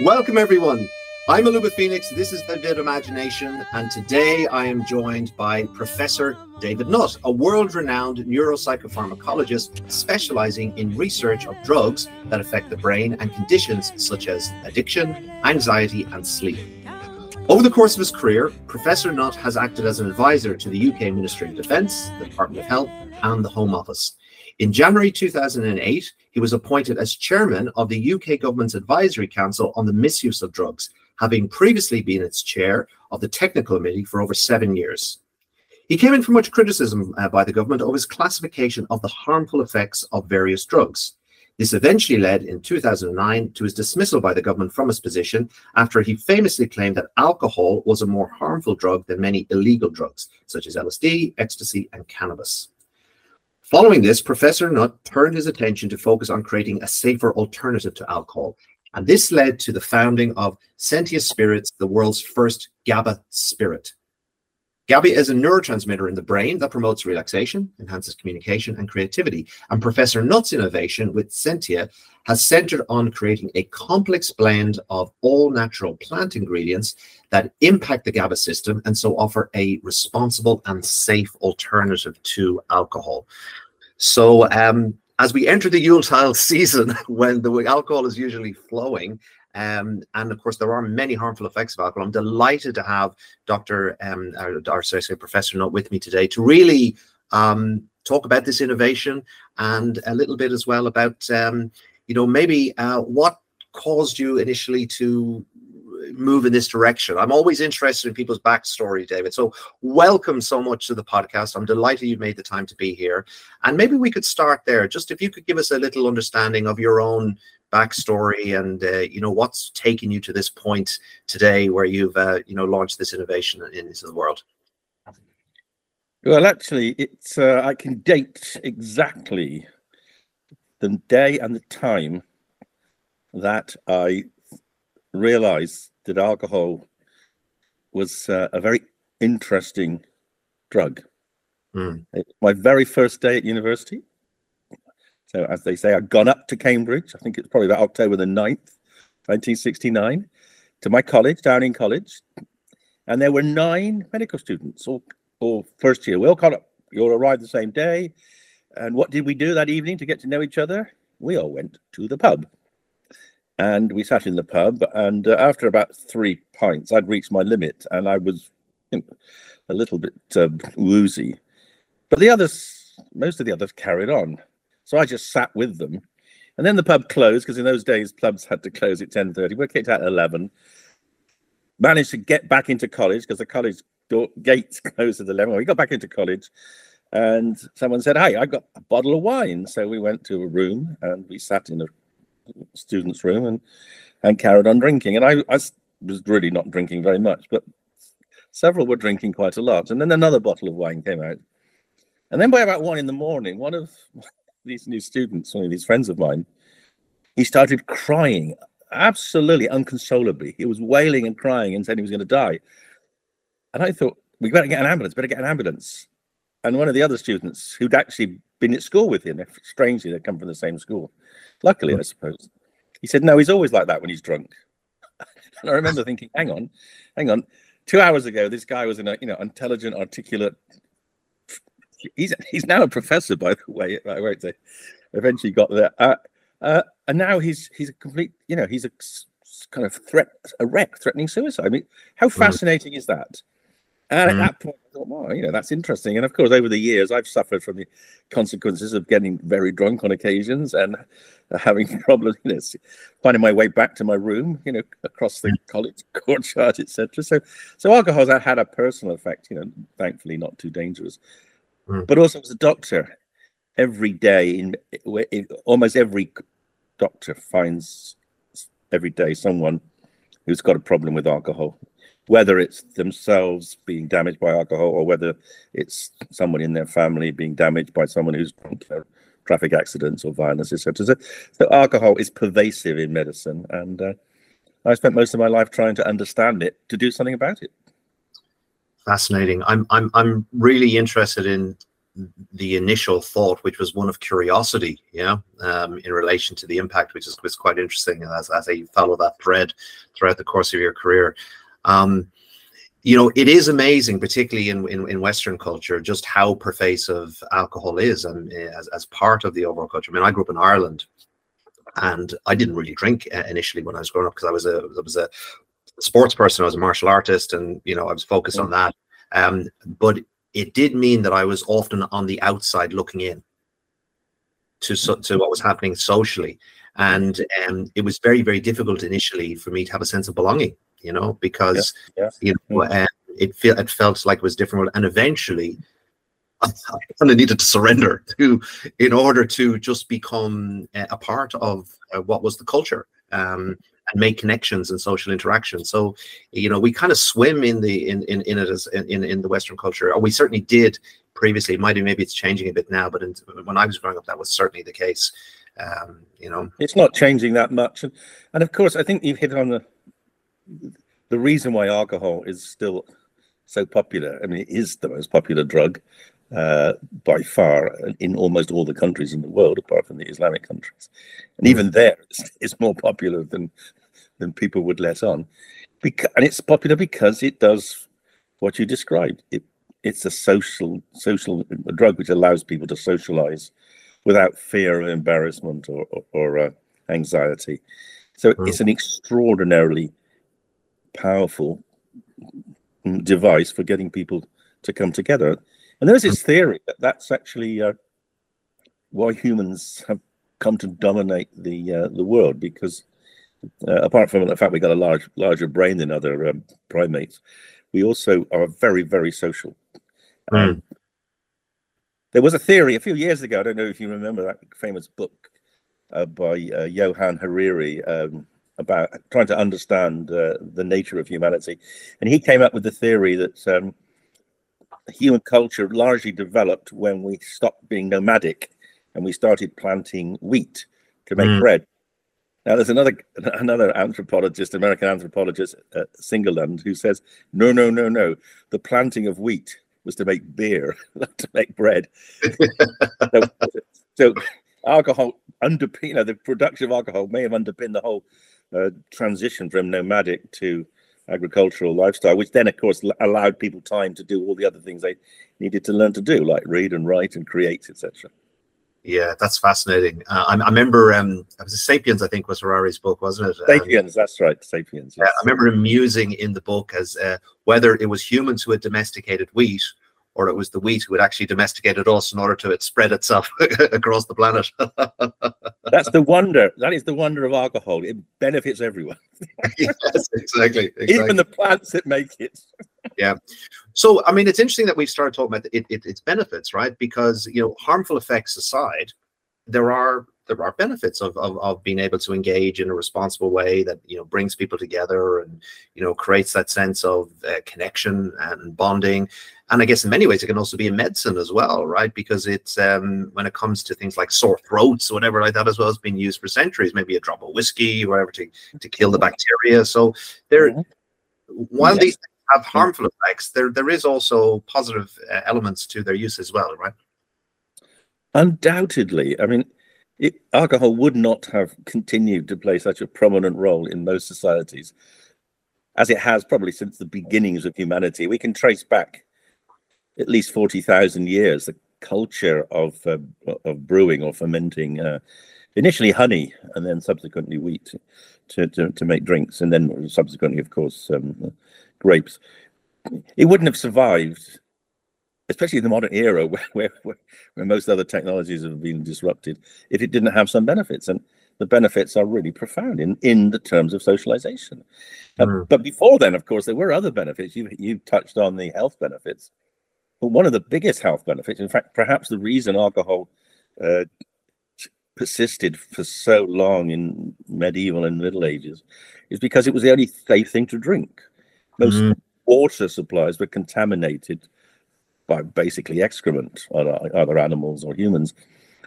Welcome, everyone. I'm Aluba Phoenix. This is Vivid Imagination, and today I am joined by Professor David Nutt, a world renowned neuropsychopharmacologist specializing in research of drugs that affect the brain and conditions such as addiction, anxiety, and sleep. Over the course of his career, Professor Nutt has acted as an advisor to the UK Ministry of Defence, the Department of Health, and the Home Office. In January 2008, he was appointed as chairman of the UK government's advisory council on the misuse of drugs, having previously been its chair of the technical committee for over seven years. He came in for much criticism uh, by the government of his classification of the harmful effects of various drugs. This eventually led in 2009 to his dismissal by the government from his position after he famously claimed that alcohol was a more harmful drug than many illegal drugs, such as LSD, ecstasy, and cannabis. Following this, Professor Nutt turned his attention to focus on creating a safer alternative to alcohol. And this led to the founding of Sentia Spirits, the world's first GABA spirit. GABA is a neurotransmitter in the brain that promotes relaxation, enhances communication and creativity. And Professor Nutt's innovation with Sentia has centered on creating a complex blend of all natural plant ingredients that impact the GABA system and so offer a responsible and safe alternative to alcohol. So, um, as we enter the Yuletide season, when the alcohol is usually flowing, um, and of course, there are many harmful effects of alcohol. I'm delighted to have Dr. Um, sorry, sorry, Professor Nutt with me today to really um, talk about this innovation and a little bit as well about, um, you know, maybe uh, what caused you initially to move in this direction. I'm always interested in people's backstory, David. So welcome so much to the podcast. I'm delighted you've made the time to be here. And maybe we could start there. Just if you could give us a little understanding of your own backstory and uh, you know what's taken you to this point today where you've uh, you know launched this innovation into the world well actually it's uh, i can date exactly the day and the time that i realized that alcohol was uh, a very interesting drug mm. my very first day at university so, as they say, I'd gone up to Cambridge. I think it's probably about October the 9th, 1969, to my college, Downing College. And there were nine medical students, all, all first year. We all got up, we all arrived the same day. And what did we do that evening to get to know each other? We all went to the pub. And we sat in the pub. And uh, after about three pints, I'd reached my limit and I was you know, a little bit uh, woozy. But the others, most of the others carried on. So I just sat with them. And then the pub closed because in those days pubs had to close at 10:30. We are kicked out at 11. Managed to get back into college because the college door, gates closed at 11. We got back into college and someone said, Hey, I've got a bottle of wine. So we went to a room and we sat in a student's room and, and carried on drinking. And I, I was really not drinking very much, but several were drinking quite a lot. And then another bottle of wine came out. And then by about one in the morning, one of these new students, one of these friends of mine, he started crying absolutely unconsolably. He was wailing and crying and saying he was going to die. And I thought, we better get an ambulance, better get an ambulance. And one of the other students who'd actually been at school with him, strangely, they'd come from the same school. Luckily, I suppose. He said, no, he's always like that when he's drunk. and I remember thinking, hang on, hang on. Two hours ago, this guy was in a you know intelligent, articulate, he's he's now a professor, by the way. I won't say. Eventually got there, uh, uh, and now he's he's a complete. You know, he's a kind of threat, a wreck, threatening suicide. I mean, how fascinating is that? And mm. at that point, I thought, wow, you know, that's interesting. And of course, over the years, I've suffered from the consequences of getting very drunk on occasions and having problems, you know, finding my way back to my room, you know, across the college courtyard, etc. So, so alcohol has had a personal effect, you know, thankfully not too dangerous. Mm. But also as a doctor, every day in, in almost every doctor finds every day someone who's got a problem with alcohol, whether it's themselves being damaged by alcohol or whether it's someone in their family being damaged by someone who's drunk traffic accidents or violence, etc. So, so, alcohol is pervasive in medicine, and uh, I spent most of my life trying to understand it to do something about it fascinating. I'm I'm I'm really interested in the initial thought, which was one of curiosity, yeah, um, in relation to the impact, which is was quite interesting as as you follow that thread throughout the course of your career. Um, you know, it is amazing, particularly in, in, in Western culture, just how pervasive alcohol is and as, as part of the overall culture. I mean, I grew up in Ireland, and I didn't really drink uh, initially when I was growing up because I was a I was a sports person. I was a martial artist, and you know, I was focused on that. Um, but it did mean that I was often on the outside looking in to to what was happening socially, and um, it was very very difficult initially for me to have a sense of belonging. You know, because yeah, yeah. you know uh, it felt it felt like it was different, and eventually. I kind of needed to surrender to in order to just become a part of uh, what was the culture. Um, and make connections and social interaction. So, you know, we kind of swim in the in in, in it as in in the Western culture, or we certainly did previously. It might be maybe it's changing a bit now, but in, when I was growing up, that was certainly the case. Um, you know, it's not changing that much, and, and of course, I think you've hit on the the reason why alcohol is still so popular. I mean, it is the most popular drug uh, by far in almost all the countries in the world, apart from the Islamic countries. And even hmm. there, it's, it's more popular than than people would let on. Because, and it's popular because it does what you described. It it's a social social a drug which allows people to socialize without fear of embarrassment or or, or uh, anxiety. So it's an extraordinarily powerful device for getting people to come together. And there's this theory that that's actually uh, why humans have come to dominate the uh, the world because uh, apart from the fact we've got a large, larger brain than other um, primates, we also are very, very social. Mm. Um, there was a theory a few years ago. I don't know if you remember that famous book uh, by uh, Johan Harari um, about trying to understand uh, the nature of humanity, and he came up with the theory that um, human culture largely developed when we stopped being nomadic and we started planting wheat to make mm. bread now, there's another another anthropologist, American anthropologist, uh, Slingerland, who says, no, no, no, no. The planting of wheat was to make beer, not to make bread. so, so, alcohol underpin, you know, the production of alcohol may have underpinned the whole uh, transition from nomadic to agricultural lifestyle, which then, of course, allowed people time to do all the other things they needed to learn to do, like read and write and create, etc. Yeah, that's fascinating. Uh, I, I, remember um, it was Sapiens, I think, was Harari's book, wasn't it? Sapiens, um, that's right, Sapiens. Yes. I remember him musing in the book as uh, whether it was humans who had domesticated wheat or it was the wheat who had actually domesticated us in order to it spread itself across the planet. That's the wonder. That is the wonder of alcohol. It benefits everyone. yes, exactly, exactly. Even the plants that make it. Yeah. So, I mean, it's interesting that we've started talking about it, it, its benefits, right? Because you know, harmful effects aside, there are there are benefits of, of, of being able to engage in a responsible way that you know brings people together and you know creates that sense of uh, connection and bonding and i guess in many ways it can also be a medicine as well right because it's um, when it comes to things like sore throats or whatever like that as well has been used for centuries maybe a drop of whiskey or whatever to, to kill the bacteria so there mm-hmm. while yes. these have harmful effects there there is also positive uh, elements to their use as well right? Undoubtedly. I mean it, alcohol would not have continued to play such a prominent role in most societies as it has probably since the beginnings of humanity. We can trace back at least 40,000 years the culture of, uh, of brewing or fermenting uh, initially honey and then subsequently wheat to, to, to, make drinks and then subsequently, of course, um, grapes. It wouldn't have survived especially in the modern era where, where, where, most other technologies have been disrupted, if it didn't have some benefits. And the benefits are really profound in, in the terms of socialization. Mm. Uh, but before then, of course, there were other benefits. You, you touched on the health benefits. But one of the biggest health benefits, in fact, perhaps the reason alcohol uh, persisted for so long in medieval and Middle Ages is because it was the only safe thing to drink. Most mm. water supplies were contaminated by basically excrement on other animals or humans.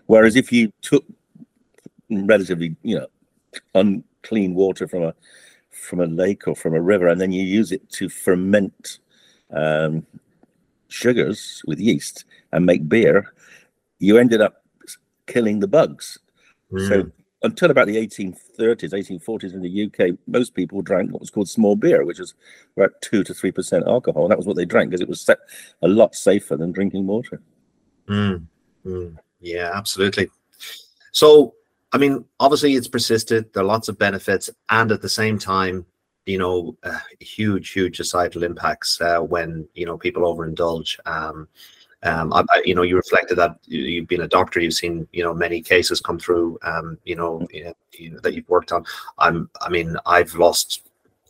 Whereas if you took relatively, you know, unclean water from a from a lake or from a river, and then you use it to ferment um, sugars with yeast and make beer, you ended up killing the bugs. Mm. So until about the 1830s, 1840s in the UK, most people drank what was called small beer, which was about two to three percent alcohol. And that was what they drank because it was a lot safer than drinking water. Mm. Mm. Yeah, absolutely. So, I mean, obviously, it's persisted. There are lots of benefits, and at the same time, you know, uh, huge, huge societal impacts uh, when you know people overindulge. Um, um, I, you know, you reflected that you've been a doctor, you've seen, you know, many cases come through, um, you know, you know, that you've worked on. I'm, I mean, I've lost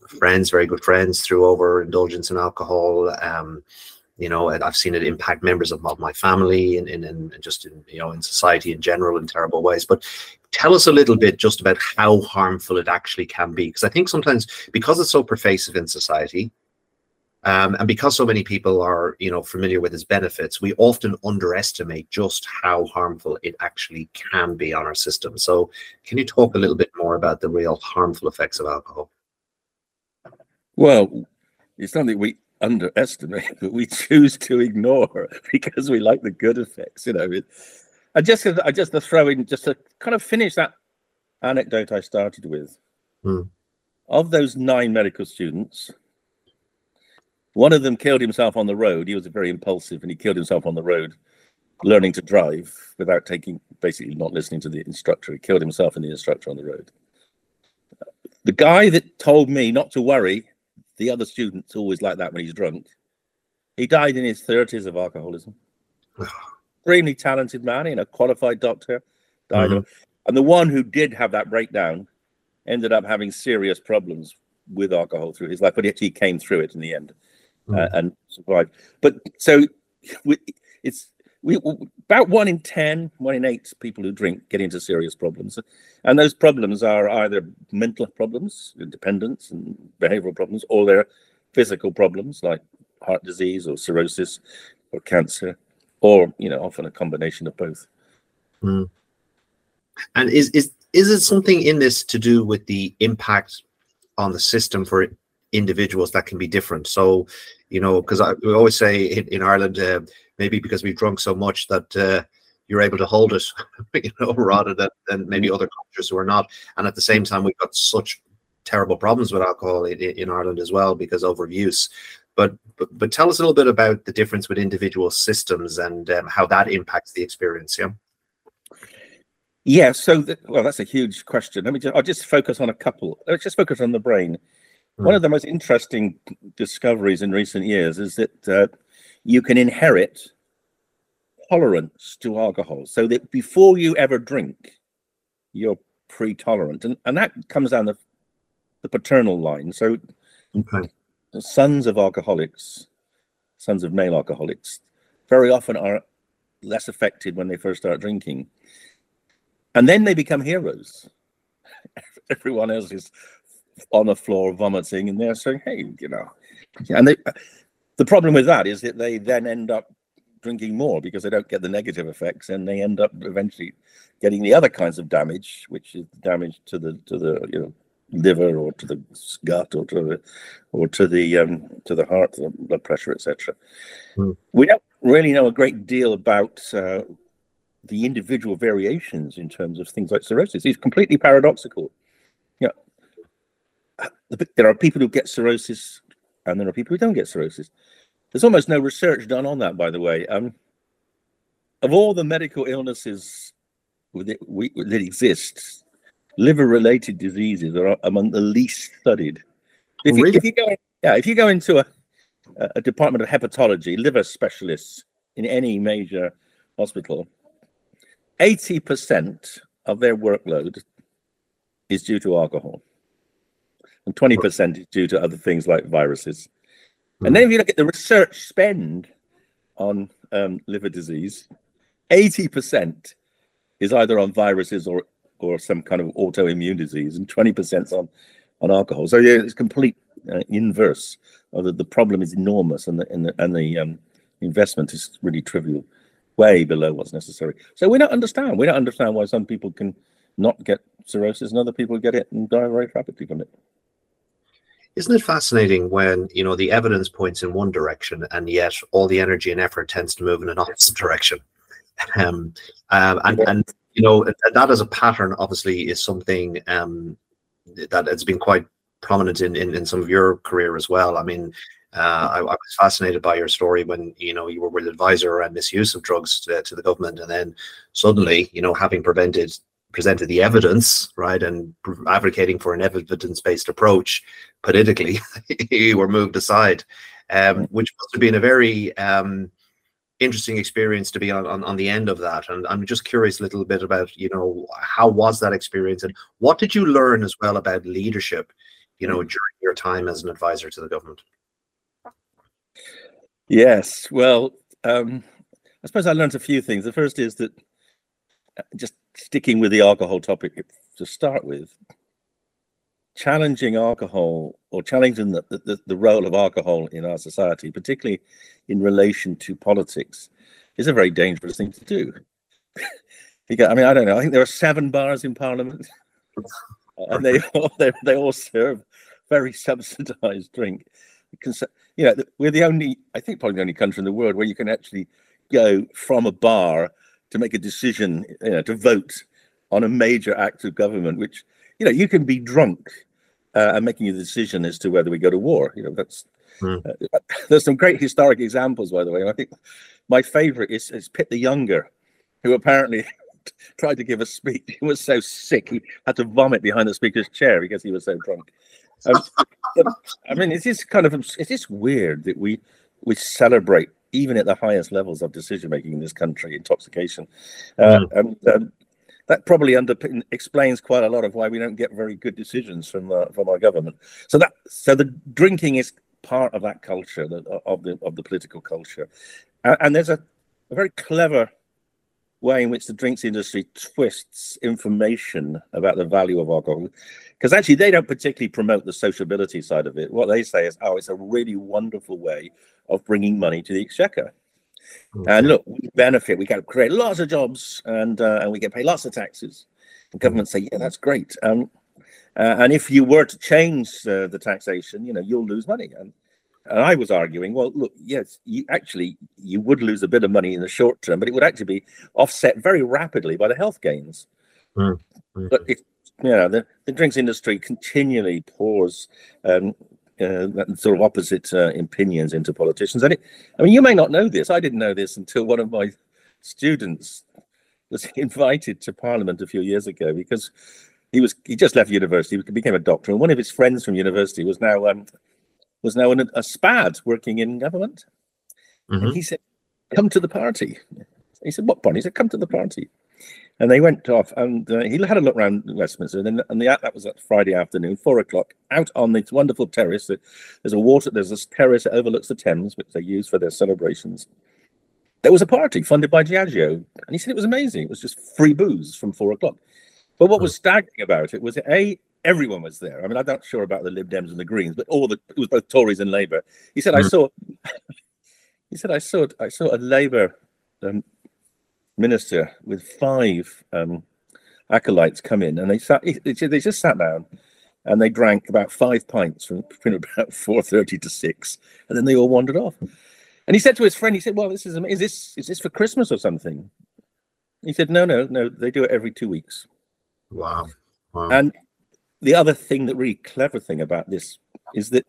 friends, very good friends, through overindulgence in alcohol. Um, you know, and I've seen it impact members of, of my family and, and, and just in, you know, in society in general in terrible ways. But tell us a little bit just about how harmful it actually can be, because I think sometimes because it's so pervasive in society, um, and because so many people are, you know, familiar with its benefits, we often underestimate just how harmful it actually can be on our system. So, can you talk a little bit more about the real harmful effects of alcohol? Well, it's something we underestimate, but we choose to ignore because we like the good effects. You know, I just, I just to throw in just to kind of finish that anecdote I started with. Hmm. Of those nine medical students, one of them killed himself on the road. He was very impulsive and he killed himself on the road, learning to drive without taking, basically not listening to the instructor. He killed himself and the instructor on the road. The guy that told me not to worry, the other student's always like that when he's drunk. He died in his 30s of alcoholism. Extremely talented man, you know, qualified doctor, died mm-hmm. of, and the one who did have that breakdown ended up having serious problems with alcohol through his life, but he came through it in the end mm. uh, and survive. But so we, it's we about one in ten, one in eight people who drink get into serious problems, and those problems are either mental problems, dependence and behavioural problems, or they're physical problems like heart disease or cirrhosis or cancer, or you know often a combination of both. Mm. And is is is it something in this to do with the impact on the system for individuals that can be different. So, you know, because I we always say in, in Ireland, uh, maybe because we've drunk so much that uh, you're able to hold it, you know, rather than, than maybe other cultures who are not. And at the same time, we've got such terrible problems with alcohol in, in Ireland as well because overuse. But, but but tell us a little bit about the difference with individual systems and um, how that impacts the experience. Yeah. Yeah. So, the, well, that's a huge question. Let me just, I'll just focus on a couple. Let's just focus on the brain. One of the most interesting discoveries in recent years is that uh, you can inherit tolerance to alcohol, so that before you ever drink, you're pre-tolerant, and and that comes down the the paternal line. So, okay. sons of alcoholics, sons of male alcoholics, very often are less affected when they first start drinking, and then they become heroes. Everyone else is on the floor vomiting, and they're saying, "Hey, you know," and they, the problem with that is that they then end up drinking more because they don't get the negative effects, and they end up eventually getting the other kinds of damage, which is damage to the to the you know liver or to the gut or to the or to the um, to the heart, the blood pressure, etc. Mm. We don't really know a great deal about uh, the individual variations in terms of things like cirrhosis. It's completely paradoxical there are people who get cirrhosis and there are people who don't get cirrhosis. There's almost no research done on that, by the way. Um, of all the medical illnesses that, we, that exist, liver-related diseases are among the least studied. If you, if you go, yeah, if you go into a, a department of hepatology, liver specialists in any major hospital, 80% of their workload is due to alcohol and 20% is due to other things like viruses. And hmm. then if you look at the research spend on um, liver disease, 80% is either on viruses or or some kind of autoimmune disease, and 20% on on alcohol. So yeah, it's complete uh, inverse. The, the problem is enormous, and the and the, and the um, investment is really trivial, way below what's necessary. So we don't understand. We don't understand why some people can not get cirrhosis and other people get it and die very rapidly from it. Isn't it fascinating when you know the evidence points in one direction and yet all the energy and effort tends to move in an opposite direction? Um, um and and you know that as a pattern obviously is something um that has been quite prominent in, in in some of your career as well. I mean uh, I, I, was fascinated by your story when you know you were with advisor and misuse of drugs to, to the government, and then suddenly, you know, having prevented presented the evidence, right, and advocating for an evidence-based approach politically, you were moved aside, um, which must have been a very um, interesting experience to be on, on, on the end of that. And I'm just curious a little bit about, you know, how was that experience and what did you learn as well about leadership, you know, during your time as an advisor to the government? Yes, well, um, I suppose I learned a few things. The first is that just sticking with the alcohol topic to start with, challenging alcohol or challenging the, the, the role of alcohol in our society, particularly in relation to politics, is a very dangerous thing to do. because, I mean, I don't know. I think there are seven bars in Parliament, and they all they, they all serve very subsidised drink you know, we're the only, I think, probably the only country in the world where you can actually go from a bar to make a decision, you know, to vote on a major act of government, which, you know, you can be drunk uh, and making a decision as to whether we go to war. You know, that's, mm. uh, there's some great historic examples, by the way. I think my favorite is, is Pitt the Younger, who apparently tried to give a speech. He was so sick, he had to vomit behind the speaker's chair because he was so drunk. Um, I mean, it is just kind of it is just weird that we we celebrate even at the highest levels of decision making in this country intoxication, uh, mm. and um, that probably underpin explains quite a lot of why we don't get very good decisions from uh, from our government. So that so the drinking is part of that culture of the of the political culture, and, and there's a, a very clever way in which the drinks industry twists information about the value of alcohol. Because actually they don't particularly promote the sociability side of it. What they say is oh it's a really wonderful way of bringing money to the exchequer. Mm-hmm. and look we benefit. We can create lots of jobs and uh, and we get paid lots of taxes. And government say yeah that's great. Um, uh, and if you were to change uh, the taxation you know you'll lose money. And and I was arguing, well, look, yes, you actually you would lose a bit of money in the short term, but it would actually be offset very rapidly by the health gains. Mm-hmm. But it, you know, the, the drinks industry continually pours um, uh, sort of opposite uh, opinions into politicians. And it, I mean, you may not know this. I didn't know this until one of my students was invited to Parliament a few years ago because he was he just left university, became a doctor, and one of his friends from university was now um, was now in a, a SPAD working in government. Mm-hmm. And he said, Come to the party. He said, What party? He said, Come to the party. And they went off, and uh, he had a look around Westminster. And, then, and the, that was at Friday afternoon, four o'clock, out on this wonderful terrace. There's a water, there's this terrace that overlooks the Thames, which they use for their celebrations. There was a party funded by Diageo, and he said it was amazing. It was just free booze from four o'clock. But what was staggering about it was a everyone was there. I mean, I'm not sure about the Lib Dems and the Greens, but all the it was both Tories and Labour. He said, mm. I saw. he said, I saw. I saw a Labour um, minister with five um, acolytes come in, and they sat. They just sat down, and they drank about five pints from, from about four thirty to six, and then they all wandered off. And he said to his friend, he said, "Well, this is is this is this for Christmas or something?" He said, "No, no, no. They do it every two weeks." Wow. wow. And the other thing, that really clever thing about this is that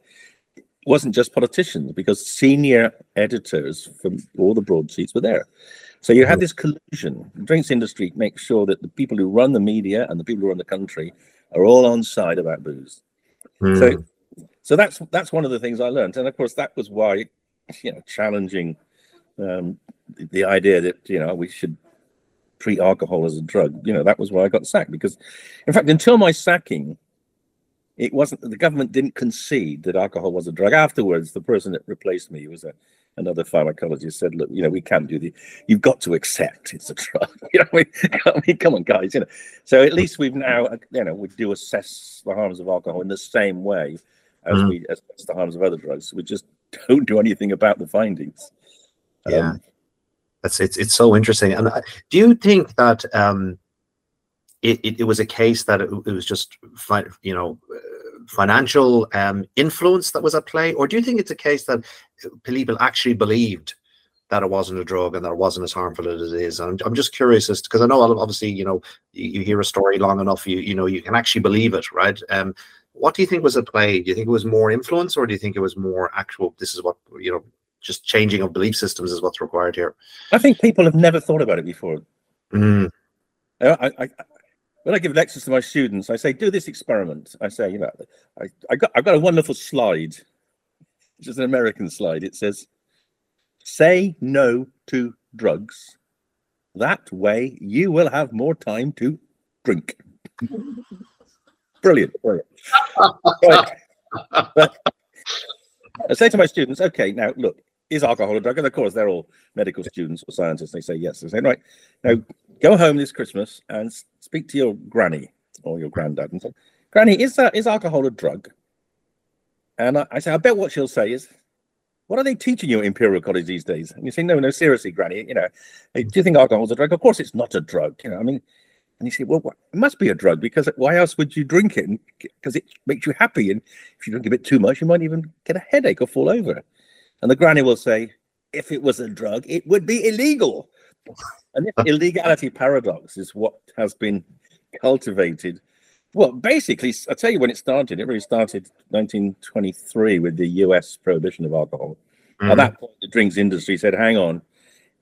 it wasn't just politicians because senior editors from all the broadsheets were there. So you had this collusion. The drinks industry makes sure that the people who run the media and the people who run the country are all on side about booze. Mm. So, so that's that's one of the things I learned, and of course that was why, you know, challenging um, the, the idea that you know we should treat alcohol as a drug. You know, that was why I got sacked because, in fact, until my sacking, it wasn't the government didn't concede that alcohol was a drug. Afterwards, the person that replaced me was a another pharmacologist said, "Look, you know, we can't do the. You've got to accept it's a drug. you know, I mean, I mean, come on, guys. You know, so at least we've now, you know, we do assess the harms of alcohol in the same way as mm. we assess the harms of other drugs. We just don't do anything about the findings. Yeah, um, that's it's it's so interesting. And uh, do you think that um, it, it, it was a case that it, it was just you know financial um, influence that was at play, or do you think it's a case that people actually believed that it wasn't a drug and that it wasn't as harmful as it is? I'm, I'm just curious as because I know obviously you know you, you, hear a story long enough, you you know you can actually believe it, right? Um, what do you think was at play? Do you think it was more influence, or do you think it was more actual? This is what you know, just changing of belief systems is what's required here. I think people have never thought about it before. Mm. I, I, when I give lectures to my students, I say, do this experiment. I say, you know, I, I got, I've got a wonderful slide, which is an American slide. It says, say no to drugs. That way you will have more time to drink. brilliant, brilliant. right. I say to my students, okay, now look, is alcohol a drug? And of course, they're all medical students or scientists. They say yes. They say, right, now go home this Christmas and speak to your granny or your granddad and say, Granny, is that is alcohol a drug? And I, I, say, I bet what she'll say is, what are they teaching you at Imperial College these days? And you say, no, no, seriously, Granny, you know, do you think alcohol is a drug? Of course, it's not a drug. You know, I mean, and you say, well, what, it must be a drug because why else would you drink it? Because it makes you happy. And if you drink a bit too much, you might even get a headache or fall over. And the granny will say, if it was a drug, it would be illegal. And this illegality paradox is what has been cultivated. Well, basically, I'll tell you when it started. It really started 1923 with the US prohibition of alcohol. Mm-hmm. At that point, the drinks industry said, hang on,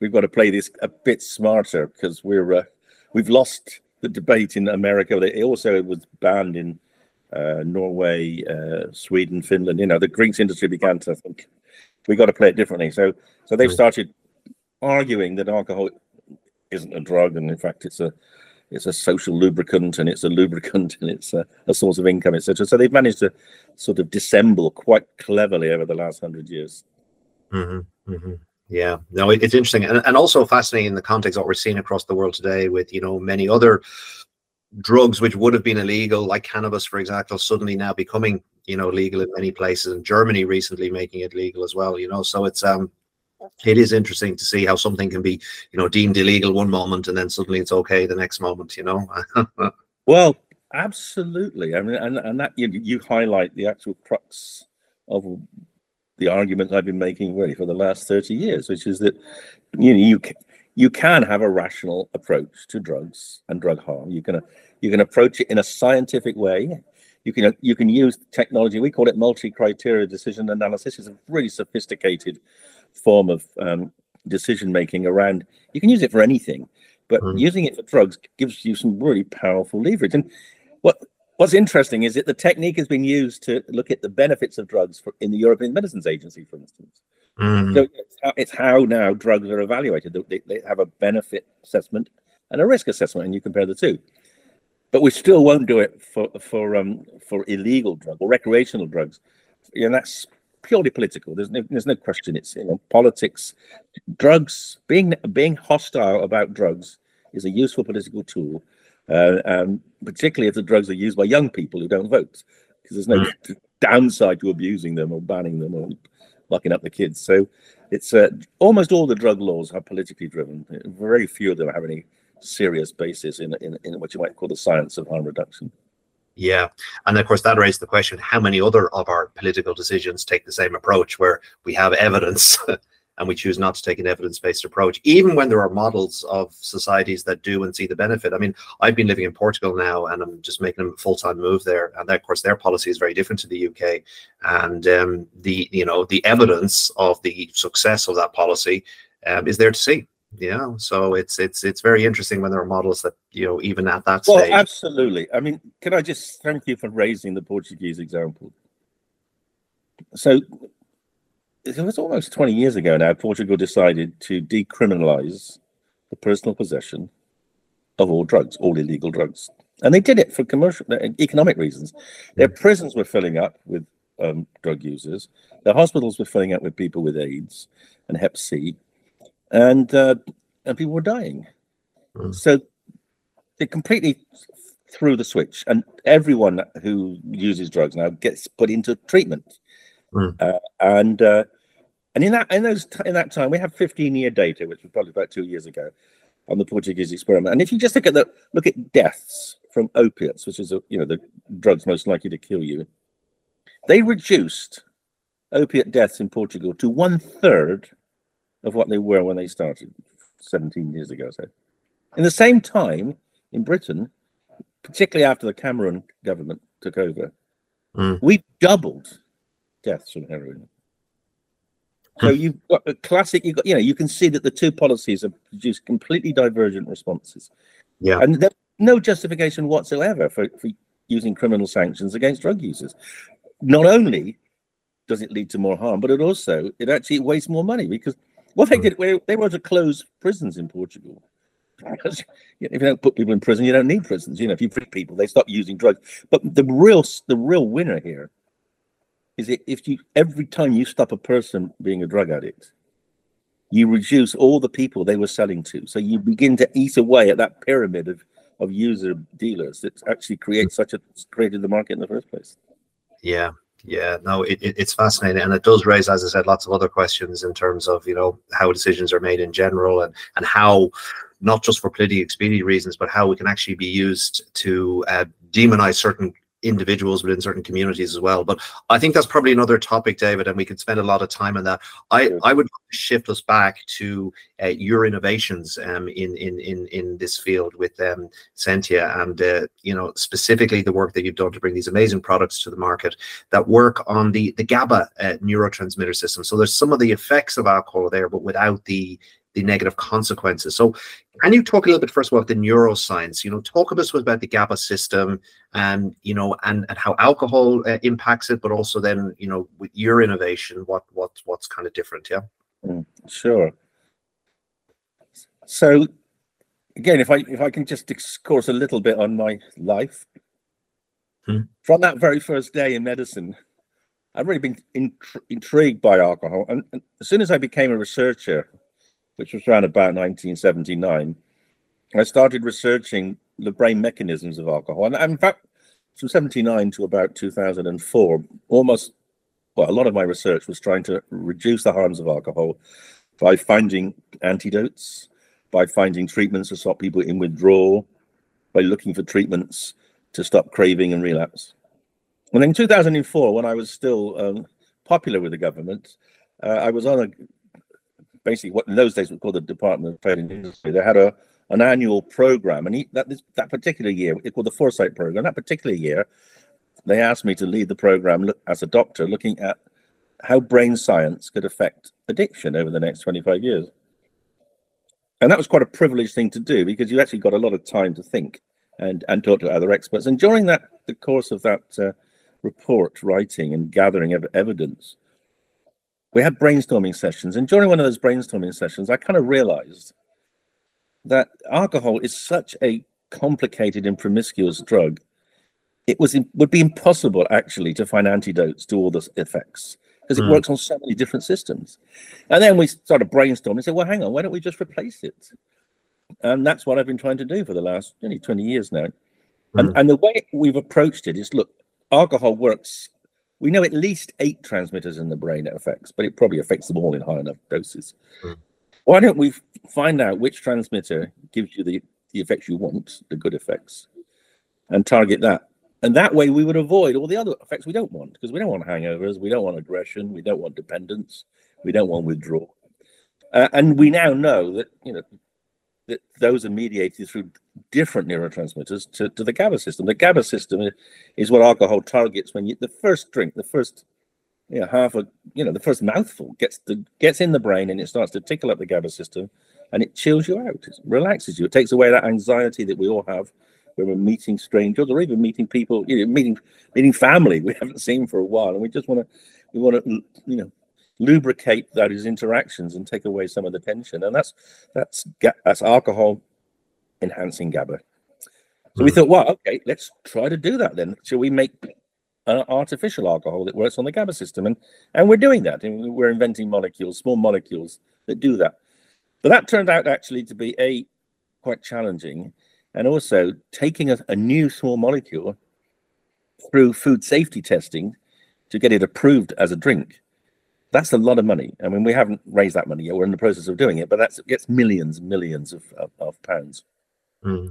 we've got to play this a bit smarter because we're uh, we've lost the debate in America. It also was banned in uh, Norway, uh, Sweden, Finland. You know, the drinks industry began to think we got to play it differently. So, so they've mm. started arguing that alcohol isn't a drug, and in fact, it's a it's a social lubricant, and it's a lubricant, and it's a, a source of income, etc. So they've managed to sort of dissemble quite cleverly over the last hundred years. Mm-hmm, mm-hmm. Yeah, no, it's interesting, and, and also fascinating in the context of what we're seeing across the world today, with you know many other drugs which would have been illegal, like cannabis, for example, suddenly now becoming you know legal in many places, and Germany recently making it legal as well. You know, so it's um it is interesting to see how something can be you know deemed illegal one moment and then suddenly it's okay the next moment. You know. well, absolutely. I mean, and and that you you highlight the actual crux of the argument I've been making really for the last 30 years, which is that you know you can you can have a rational approach to drugs and drug harm. You can you can approach it in a scientific way. You can you can use technology. We call it multi-criteria decision analysis. It's a really sophisticated form of um, decision making around. You can use it for anything, but mm. using it for drugs gives you some really powerful leverage. And what what's interesting is that the technique has been used to look at the benefits of drugs for, in the European Medicines Agency, for instance. Mm-hmm. So it's how, it's how, now drugs are evaluated. They, they have a benefit assessment and a risk assessment, and you compare the two. But we still won't do it for for um, for illegal drug or recreational drugs. You know, that's purely political. There's no there's no question. It's you know politics. Drugs being being hostile about drugs is a useful political tool, uh, um, particularly if the drugs are used by young people who don't vote, because there's no mm. downside to abusing them or banning them or locking up the kids. So it's uh, almost all the drug laws are politically driven. Very few of them have any serious basis in, in, in what you might call the science of harm reduction. Yeah. And of course, that raised the question how many other of our political decisions take the same approach where we have evidence and we choose not to take an evidence-based approach, even when there are models of societies that do and see the benefit. I mean, I've been living in Portugal now, and I'm just making a full-time move there, and of course, their policy is very different to the UK, and um, the you know the evidence of the success of that policy um, is there to see. Yeah, so it's it's it's very interesting when there are models that you know even at that well, stage. absolutely. I mean, can I just thank you for raising the Portuguese example? So it was almost 20 years ago now, Portugal decided to decriminalize the personal possession of all drugs, all illegal drugs. And they did it for commercial, uh, economic reasons. Their prisons were filling up with um, drug users. Their hospitals were filling up with people with AIDS and Hep C, and uh, and people were dying. Mm. So they completely threw the switch, and everyone who uses drugs now gets put into treatment. Mm. Uh, and uh, and in that in those in that time, we have 15 year data, which was probably about two years ago, on the Portuguese experiment. And if you just look at the look at deaths from opiates, which is a, you know the drugs most likely to kill you they reduced opiate deaths in Portugal to one third of what they were when they started 17 years ago. So, in the same time, in Britain, particularly after the Cameron government took over, mm. we doubled deaths from heroin. So hmm. you've got a classic. You got you know you can see that the two policies have produced completely divergent responses. Yeah, and there's no justification whatsoever for, for using criminal sanctions against drug users. Not only does it lead to more harm, but it also it actually wastes more money because what they hmm. did they were to close prisons in Portugal because if you don't put people in prison, you don't need prisons. You know, if you free people, they stop using drugs. But the real the real winner here is if you every time you stop a person being a drug addict, you reduce all the people they were selling to. So you begin to eat away at that pyramid of, of user dealers that actually creates such a created the market in the first place. Yeah, yeah, no, it, it, it's fascinating, and it does raise, as I said, lots of other questions in terms of you know how decisions are made in general, and and how not just for political expedient reasons, but how we can actually be used to uh, demonize certain individuals within certain communities as well. But I think that's probably another topic, David, and we could spend a lot of time on that. I, I would shift us back to uh, your innovations um, in, in in in this field with um, Sentia, and uh, you know specifically the work that you've done to bring these amazing products to the market that work on the the GABA uh, neurotransmitter system. So there's some of the effects of alcohol there, but without the the negative consequences. So, can you talk a little bit first about the neuroscience? You know, talk a bit about the GABA system, and you know, and and how alcohol uh, impacts it, but also then you know, with your innovation, what what what's kind of different? Yeah, mm, sure. So, again, if I if I can just discourse a little bit on my life hmm. from that very first day in medicine. I've really been intri- intrigued by alcohol, and, and as soon as I became a researcher which was around about 1979, I started researching the brain mechanisms of alcohol. And in fact, from 79 to about 2004, almost, well, a lot of my research was trying to reduce the harms of alcohol by finding antidotes, by finding treatments to stop people in withdrawal, by looking for treatments to stop craving and relapse. And in 2004, when I was still um, popular with the government, uh, I was on a basically what in those days was called the Department of Trade and Industry. They had a an annual program, and he, that this, that particular year, it called the Foresight program. That particular year, they asked me to lead the program look, as a doctor, looking at how brain science could affect addiction over the next 25 years. And that was quite a privileged thing to do because you actually got a lot of time to think and and talk to other experts. And during that the course of that uh, report writing and gathering of evidence, we had brainstorming sessions. And during one of those brainstorming sessions, I kind of realized that alcohol is such a complicated and promiscuous drug. It was it would be impossible actually to find antidotes to all the effects because it mm. works on so many different systems. And then we started brainstorming and said, well, hang on, why don't we just replace it? And that's what I've been trying to do for the last nearly 20 years now. Mm. And, and the way we've approached it is look, alcohol works we know at least eight transmitters in the brain it affects, but it probably affects them all in high enough doses. Mm. Why don't we find out which transmitter gives you the, the effects you want, the good effects, and target that? And that way we would avoid all the other effects we don't want, because we don't want hangovers, we don't want aggression, we don't want dependence, we don't want withdrawal. Uh, and we now know that you know that those are mediated through different neurotransmitters to, to the GABA system. The GABA system is what alcohol targets when you the first drink, the first you know, half a you know the first mouthful gets the gets in the brain and it starts to tickle up the GABA system, and it chills you out, it relaxes you, it takes away that anxiety that we all have when we're meeting strangers or even meeting people, you know, meeting meeting family we haven't seen for a while, and we just want to we want to you know lubricate those interactions and take away some of the tension, and that's that's that's alcohol enhancing GABA. So we hmm. thought, well, okay, let's try to do that then. Shall we make an artificial alcohol that works on the GABA system? And and we're doing that. And we're inventing molecules, small molecules that do that. But that turned out actually to be a quite challenging, and also taking a, a new small molecule through food safety testing to get it approved as a drink. That's a lot of money. I mean, we haven't raised that money yet. We're in the process of doing it, but that's gets millions, millions of, of, of pounds. Mm.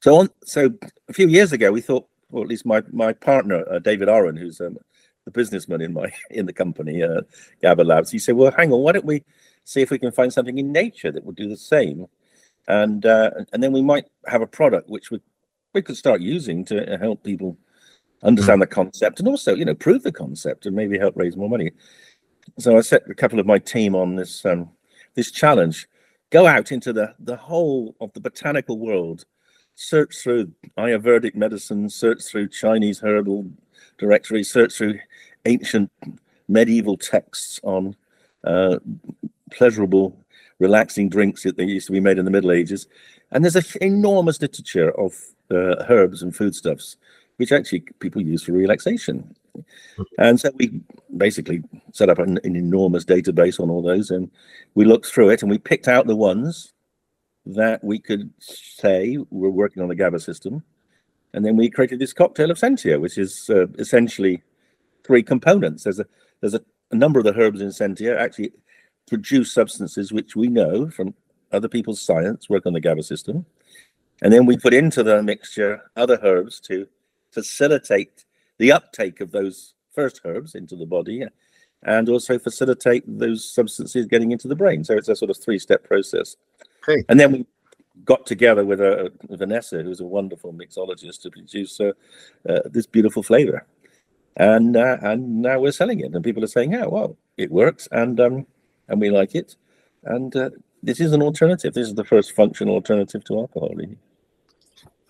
So on, so a few years ago, we thought, or at least my my partner uh, David Orren, who's um, the businessman in my in the company, uh, GABA Labs, he said, "Well, hang on, why don't we see if we can find something in nature that would do the same, and uh, and then we might have a product which we we could start using to help people understand the concept and also, you know, prove the concept and maybe help raise more money." So I set a couple of my team on this um, this challenge: go out into the the whole of the botanical world search through Ayurvedic medicine, search through Chinese herbal directory, search through ancient medieval texts on uh, pleasurable, relaxing drinks that they used to be made in the Middle Ages. And there's an enormous literature of uh, herbs and foodstuffs, which actually people use for relaxation. And so we basically set up an, an enormous database on all those, and we looked through it and we picked out the ones that we could say we're working on the GABA system. And then we created this cocktail of Sentia, which is uh, essentially three components. There's a there's a, a, number of the herbs in Sentia actually produce substances which we know from other people's science work on the GABA system. And then we put into the mixture other herbs to facilitate the uptake of those first herbs into the body and also facilitate those substances getting into the brain. So it's a sort of three step process. And then we got together with a, Vanessa, who's a wonderful mixologist, to produce uh, uh, this beautiful flavor. And uh, and now we're selling it, and people are saying, "Oh, well, it works, and um, and we like it." And uh, this is an alternative. This is the first functional alternative to alcohol. Really.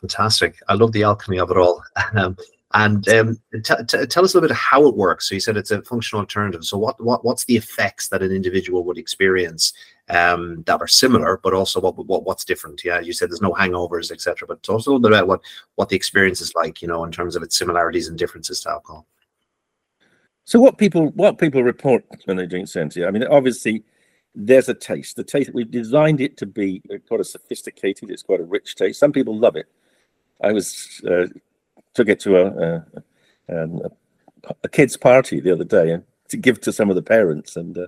Fantastic! I love the alchemy of it all. And um, tell us a little bit how it works. So you said it's a functional alternative. So what, what what's the effects that an individual would experience um, that are similar, but also what, what what's different? Yeah, you said there's no hangovers, etc. But talk a little bit about what what the experience is like, you know, in terms of its similarities and differences to alcohol. So what people what people report when they drink Sentia, I mean, obviously there's a taste. The taste we've designed it to be quite a sophisticated. It's quite a rich taste. Some people love it. I was uh, took it to a, a, um, a kids' party the other day and to give to some of the parents. And uh,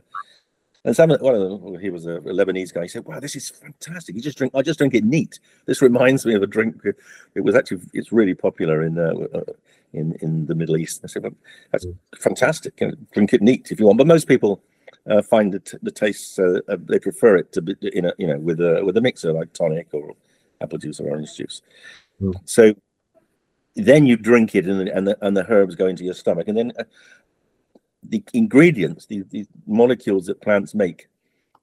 and some one of them, he was a, a, Lebanese guy. He said, "Wow, this is fantastic! You just drink. I just drink it neat. This reminds me of a drink. It was actually it's really popular in uh, uh in in the Middle East." I said, well, "That's fantastic. You know, drink it neat if you want." But most people uh, find the, the taste uh, uh, they prefer it to be in a you know with a with a mixer like tonic or apple juice or orange juice. Mm. So then you drink it and the, and the, and the herbs go into your stomach. And then uh, the ingredients the, the molecules that plants make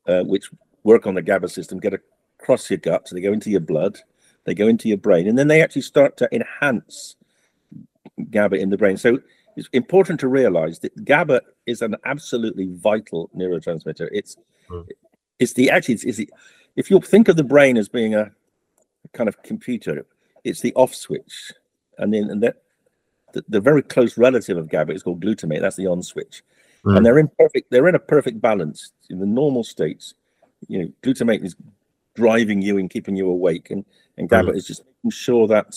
uh, which work on the GABA system get across your gut. So they go into your blood they go into your brain and then they actually start to enhance GABA in the brain. So it's important to realize that GABA is an absolutely vital neurotransmitter. It's mm. it's the actually it's, it's the, if you think of the brain as being a, a kind of computer it's the off switch and then and that the, the, very close relative of GABA is called glutamate. That's the on switch, mm. and they're in perfect. They're in a perfect balance in the normal states. You know, glutamate is driving you and keeping you awake, and and GABA mm. is just making sure that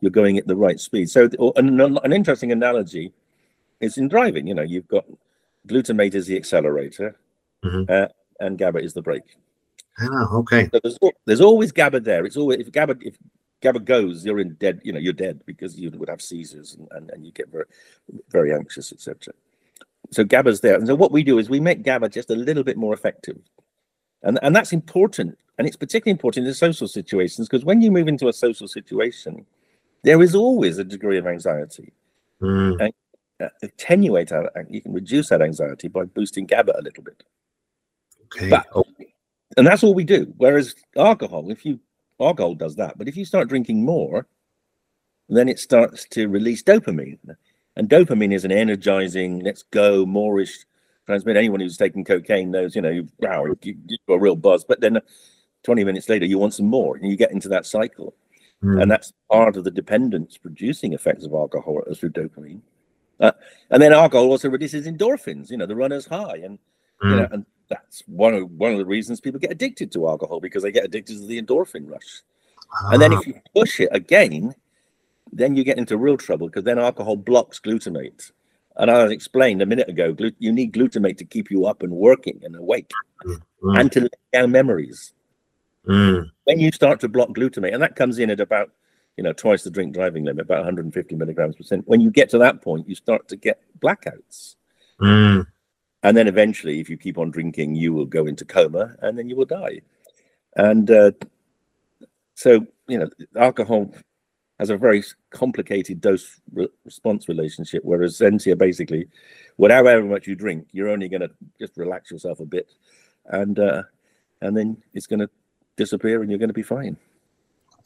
you're going at the right speed. So, an, an interesting analogy is in driving. You know, you've got glutamate is the accelerator, mm-hmm. uh, and GABA is the brake. Ah, okay. So there's, there's always GABA there. It's always if GABA if GABA goes, you're in dead, you know, you're dead because you would have seizures and, and, and you get very, very anxious, etc. So GABA's there. And so what we do is we make GABA just a little bit more effective. And, and that's important. And it's particularly important in social situations because when you move into a social situation, there is always a degree of anxiety. Mm. And uh, attenuate that, you can reduce that anxiety by boosting GABA a little bit. Okay. But, oh. And that's all we do. Whereas alcohol, if you alcohol does that. But if you start drinking more, then it starts to release dopamine. And dopamine is an energizing, let's go, moreish transmit. Anyone who's taken cocaine knows, you know, you, wow, you, you got a real buzz. But then 20 minutes later, you want some more and you get into that cycle. Mm. And that's part of the dependence producing effects of alcohol through dopamine. Uh, and then alcohol also reduces endorphins, you know, the runner's high. And, mm. you know, and that's one of one of the reasons people get addicted to alcohol because they get addicted to the endorphin rush. Ah. And then if ah. you push it again, then you get into real trouble because then alcohol blocks glutamate. And I explained a minute ago, glut- you need glutamate to keep you up and working and awake mm. and to lay down memories. Mm. When you start to block glutamate, and that comes in at about you know, twice the drink driving limit, about 150 milligrams percent. When you get to that point, you start to get blackouts. Mm. And then eventually, if you keep on drinking, you will go into coma and then you will die. And uh, so, you know, alcohol has a very complicated dose re- response relationship, whereas Sentia basically, whatever much you drink, you're only going to just relax yourself a bit, and uh, and then it's going to disappear, and you're going to be fine.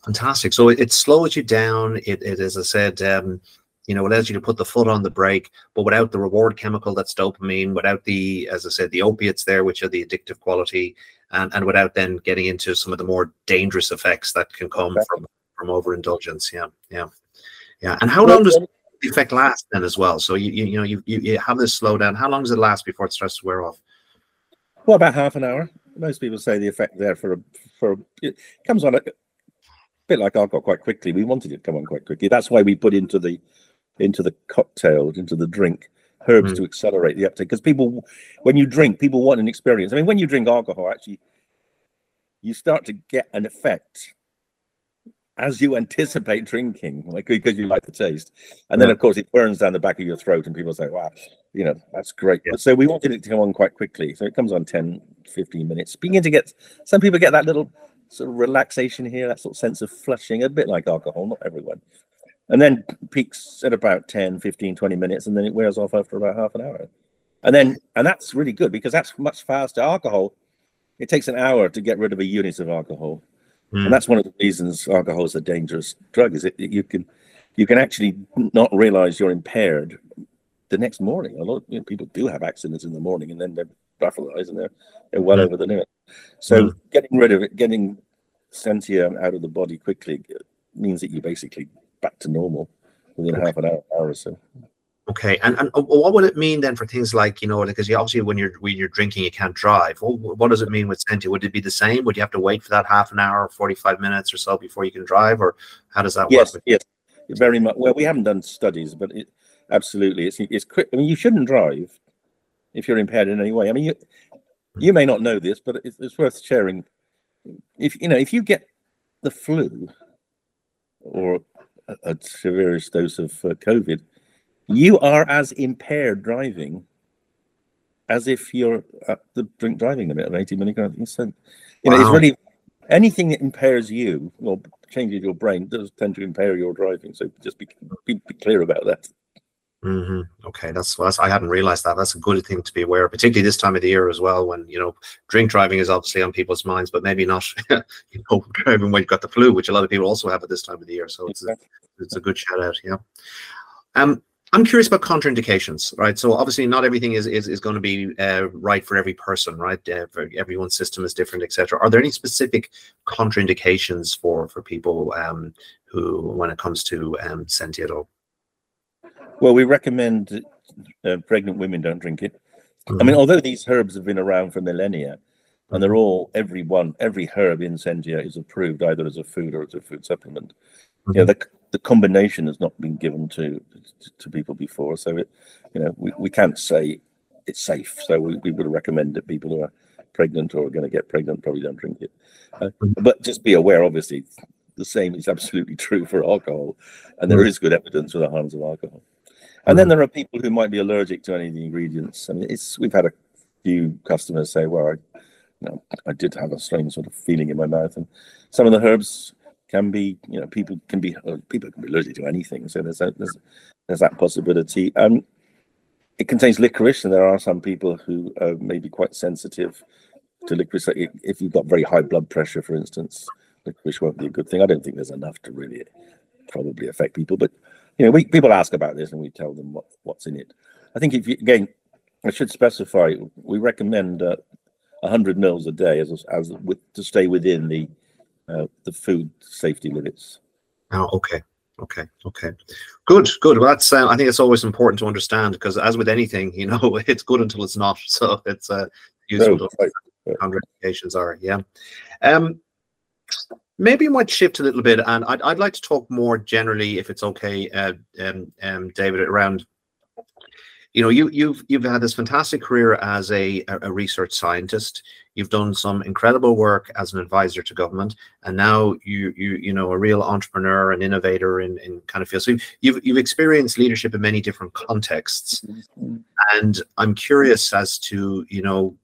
Fantastic. So it, it slows you down. It, it as I said, um, you know, allows you to put the foot on the brake, but without the reward chemical that's dopamine, without the, as I said, the opiates there, which are the addictive quality, and, and without then getting into some of the more dangerous effects that can come from from overindulgence. Yeah, yeah, yeah. And how long does the effect last then as well? So you you, you know you, you you have this slowdown. How long does it last before it starts to wear off? Well, about half an hour. Most people say the effect there for a, for a, it comes on a bit like alcohol quite quickly. We wanted it to come on quite quickly. That's why we put into the into the cocktail, into the drink, herbs mm. to accelerate the uptake. Because people, when you drink, people want an experience. I mean, when you drink alcohol, actually, you start to get an effect as you anticipate drinking, like because you like the taste, and then of course it burns down the back of your throat, and people say, "Wow, you know, that's great." Yeah. So we wanted it to come on quite quickly, so it comes on 10, 15 minutes. Begin to get some people get that little sort of relaxation here, that sort of sense of flushing, a bit like alcohol, not everyone. And then peaks at about 10, 15, 20 minutes, and then it wears off after about half an hour. And then, and that's really good because that's much faster. Alcohol, it takes an hour to get rid of a unit of alcohol. Mm. And that's one of the reasons alcohol is a dangerous drug. Is it you can you can actually not realize you're impaired the next morning. A lot of you know, people do have accidents in the morning, and then they're breathalyzed and they're they're well mm. over the limit. So mm. getting rid of it, getting Sentia out of the body quickly means that you're basically back to normal within okay. half an hour, hour or so. Okay, and and uh, what would it mean then for things like you know because you obviously when you're when you're drinking you can't drive. Well, what does it mean with Sentia? Would it be the same? Would you have to wait for that half an hour, forty five minutes or so before you can drive, or how does that yes, work? Yes, yes, very much. Well, we haven't done studies, but it, absolutely, it's it's quick. I mean, you shouldn't drive if you're impaired in any way. I mean, you you may not know this, but it's, it's worth sharing. If you know if you get the flu or a, severest dose of uh, COVID you are as impaired driving as if you're at the drink driving limit of 80 milligrams. You know, wow. it's really anything that impairs you or changes your brain does tend to impair your driving. So just be be, be clear about that. Mm-hmm. Okay, that's, that's I hadn't realized that. That's a good thing to be aware, of, particularly this time of the year as well, when you know drink driving is obviously on people's minds, but maybe not. you know, driving when you've got the flu, which a lot of people also have at this time of the year. So it's a, it's a good shout out. Yeah. Um, I'm curious about contraindications, right? So obviously, not everything is is, is going to be uh, right for every person, right? Uh, for everyone's system is different, etc. Are there any specific contraindications for for people um, who, when it comes to um, Sentia at all? Well, we recommend uh, pregnant women don't drink it. Mm-hmm. I mean, mm-hmm. although these herbs have been around for millennia, and they're all every one every herb in Sentia is approved either as a food or as a food supplement. Mm-hmm. You know, the the combination has not been given to to people before, so it you know we, we can't say it's safe. So we, we would recommend that people who are pregnant or are going to get pregnant probably don't drink it. Uh, but just be aware, obviously, the same is absolutely true for alcohol, and there is good evidence for the harms of alcohol. And then there are people who might be allergic to any of the ingredients. I mean, it's we've had a few customers say, "Well, I, you know, I did have a strange sort of feeling in my mouth," and some of the herbs can be, you know, people can be uh, people can be allergic to anything. So there's a, there's there's that possibility. Um, it contains licorice, and there are some people who uh, may be quite sensitive to licorice. If you've got very high blood pressure, for instance, licorice won't be a good thing. I don't think there's enough to really probably affect people, but you know, we, people ask about this, and we tell them what, what's in it. I think if you again, I should specify, we recommend uh, 100 mils a day as as with, to stay within the uh, the food safety limits. Oh, okay. Okay. Okay. Good. Good. Well, that's. Uh, I think it's always important to understand because, as with anything, you know, it's good until it's not. So it's uh, useful. No, right. Contraindications are. Yeah. Um. Maybe you might shift a little bit, and I'd I'd like to talk more generally, if it's okay, uh, um, um, David, around you know you you've you've had this fantastic career as a a research scientist. You've done some incredible work as an advisor to government and now you you you know a real entrepreneur and innovator in in kind of field so you've you've experienced leadership in many different contexts. Mm-hmm. and i'm curious as to you know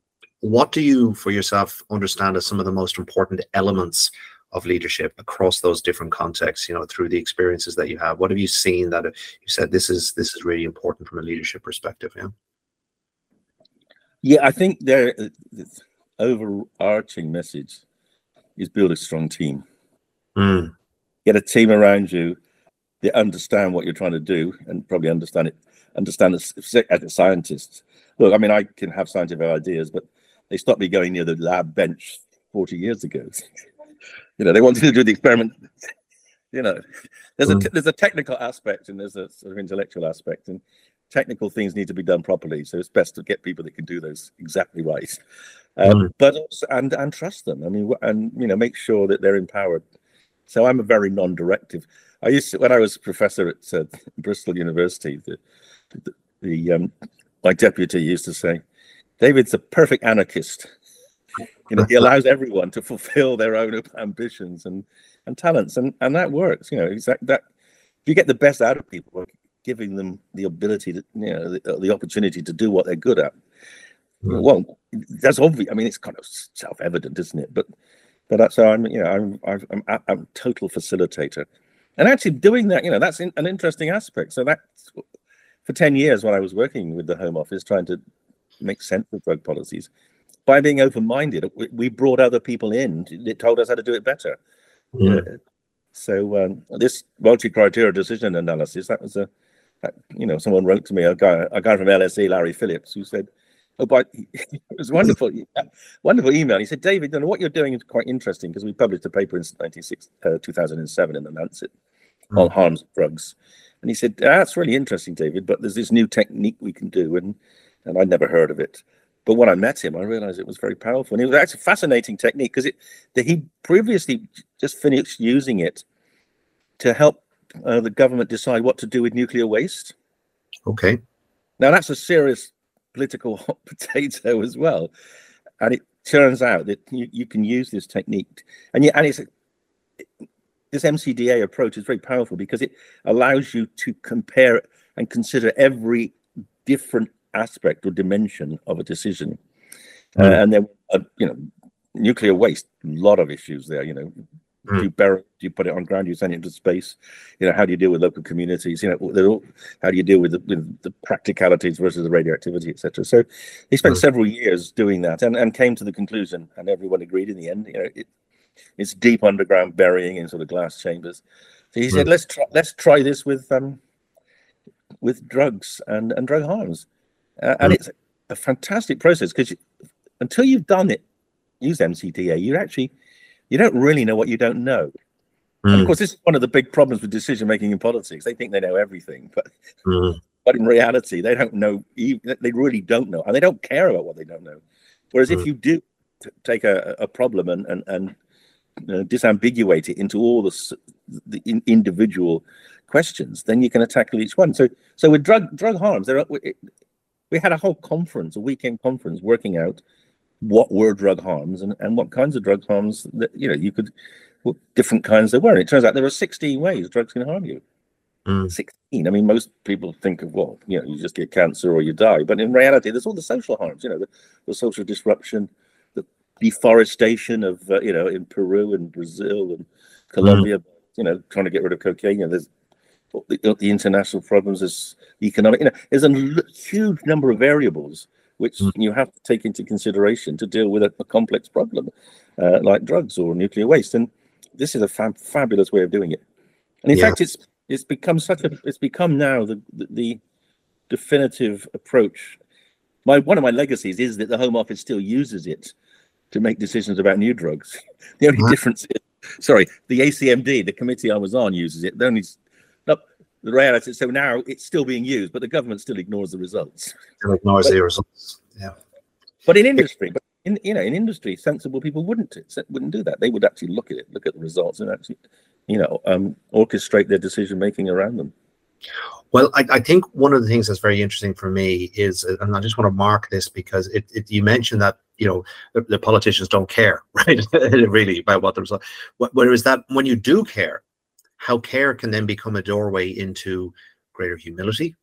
what do you for yourself understand as some of the most important elements of leadership across those different contexts you know through the experiences that you have? What have you seen that you said this is this is really important from a leadership perspective yeah? Yeah i think there the overarching message is build a strong team. Mm. get a team around you that understand what you're trying to do and probably understand it understand it as a scientist. Look i mean i can have scientific ideas but they stopped me going near the lab bench 40 years ago you know, they wanted to do the experiment. You know, there's a mm. there's a technical aspect and there's a sort of intellectual aspect, and technical things need to be done properly. So it's best to get people that can do those exactly right, um, mm. but also, and and trust them. I mean, and you know, make sure that they're empowered. So I'm a very non-directive. I used to, when I was a professor at uh, Bristol University, the, the, the um, my deputy used to say, "David's a perfect anarchist." you know he allows everyone to fulfill their own ambitions and and talents and and that works you know exactly that if you get the best out of people giving them the ability to you know the, the opportunity to do what they're good at mm. well that's obvious i mean it's kind of self-evident isn't it but but that's how i'm you know i'm i'm i'm, I'm a total facilitator and actually doing that you know that's in, an interesting aspect so that's for 10 years when i was working with the home office trying to make sense of drug policies by being open-minded, we, brought other people in. It told us how to do it better. Yeah. Uh, so um, this multi-criteria decision analysis, that was a, that, you know, someone wrote to me, a guy, a guy from LSE, Larry Phillips, who said, "Oh, but it was wonderful, wonderful email." He said, "David, you know, what you're doing is quite interesting because we published a paper in 96, uh, 2007 in the Lancet mm. on harms of drugs." And he said, "That's really interesting, David, but there's this new technique we can do, and and I'd never heard of it." But when I met him, I realized it was very powerful. And it was actually a fascinating technique because it that he previously just finished using it to help uh, the government decide what to do with nuclear waste. Okay. Now that's a serious political hot potato as well. And it turns out that you, you can use this technique and you, and it's this MCDA approach is very powerful because it allows you to compare and consider every different aspect or dimension of a decision. Mm. Uh, and then, uh, you know, nuclear waste, a lot of issues there. You know, mm. do you bury, do you put it on ground, do you send it into space? You know, how do you deal with local communities? You know, all, how do you deal with the, with the practicalities versus the radioactivity, etc. So he spent mm. several years doing that, and, and came to the conclusion, and everyone agreed in the end. You know, it, it's deep underground burying in sort of glass chambers. So he said, let's try let's try this with um with drugs and and drug harms uh, and mm. it's a fantastic process because until you've done it, use MCDA, you actually you don't really know what you don't know. Mm. And of course, this is one of the big problems with decision making in politics. They think they know everything, but mm. but in reality, they don't know. They really don't know, and they don't care about what they don't know. Whereas if mm. you do take a, a problem and and and disambiguate it into all the the in, individual questions, then you can tackle each one. So so with drug drug harms, there are, we had a whole conference, a weekend conference, working out what were drug harms and, and what kinds of drug harms that you know you could what different kinds there were. And it turns out there are 16 ways drugs can harm you. Mm. 16. I mean, most people think of well, you know, you just get cancer or you die, but in reality, there's all the social harms. You know, the, the social disruption, the deforestation of uh, you know in Peru and Brazil and Colombia. Mm. You know, trying to get rid of cocaine. You know, there's the, the international problems, there's economic, you know, there's a huge number of variables which mm. you have to take into consideration to deal with a, a complex problem uh, like drugs or nuclear waste. And this is a fab- fabulous way of doing it. And in yeah. fact, it's it's become such a it's become now the, the, the definitive approach. My one of my legacies is that the Home Office still uses it to make decisions about new drugs. The only difference is, sorry, the ACMD, the committee I was on, uses it. The only the reality. So now it's still being used, but the government still ignores the results. Still ignores but, the results. Yeah. But in industry, but in you know, in industry, sensible people wouldn't wouldn't do that. They would actually look at it, look at the results, and actually, you know, um, orchestrate their decision making around them. Well, I, I, think one of the things that's very interesting for me is, and I just want to mark this because it, it you mentioned that you know the, the politicians don't care, right? really about what there's. Whereas that when you do care, how care can then become a doorway into greater humility,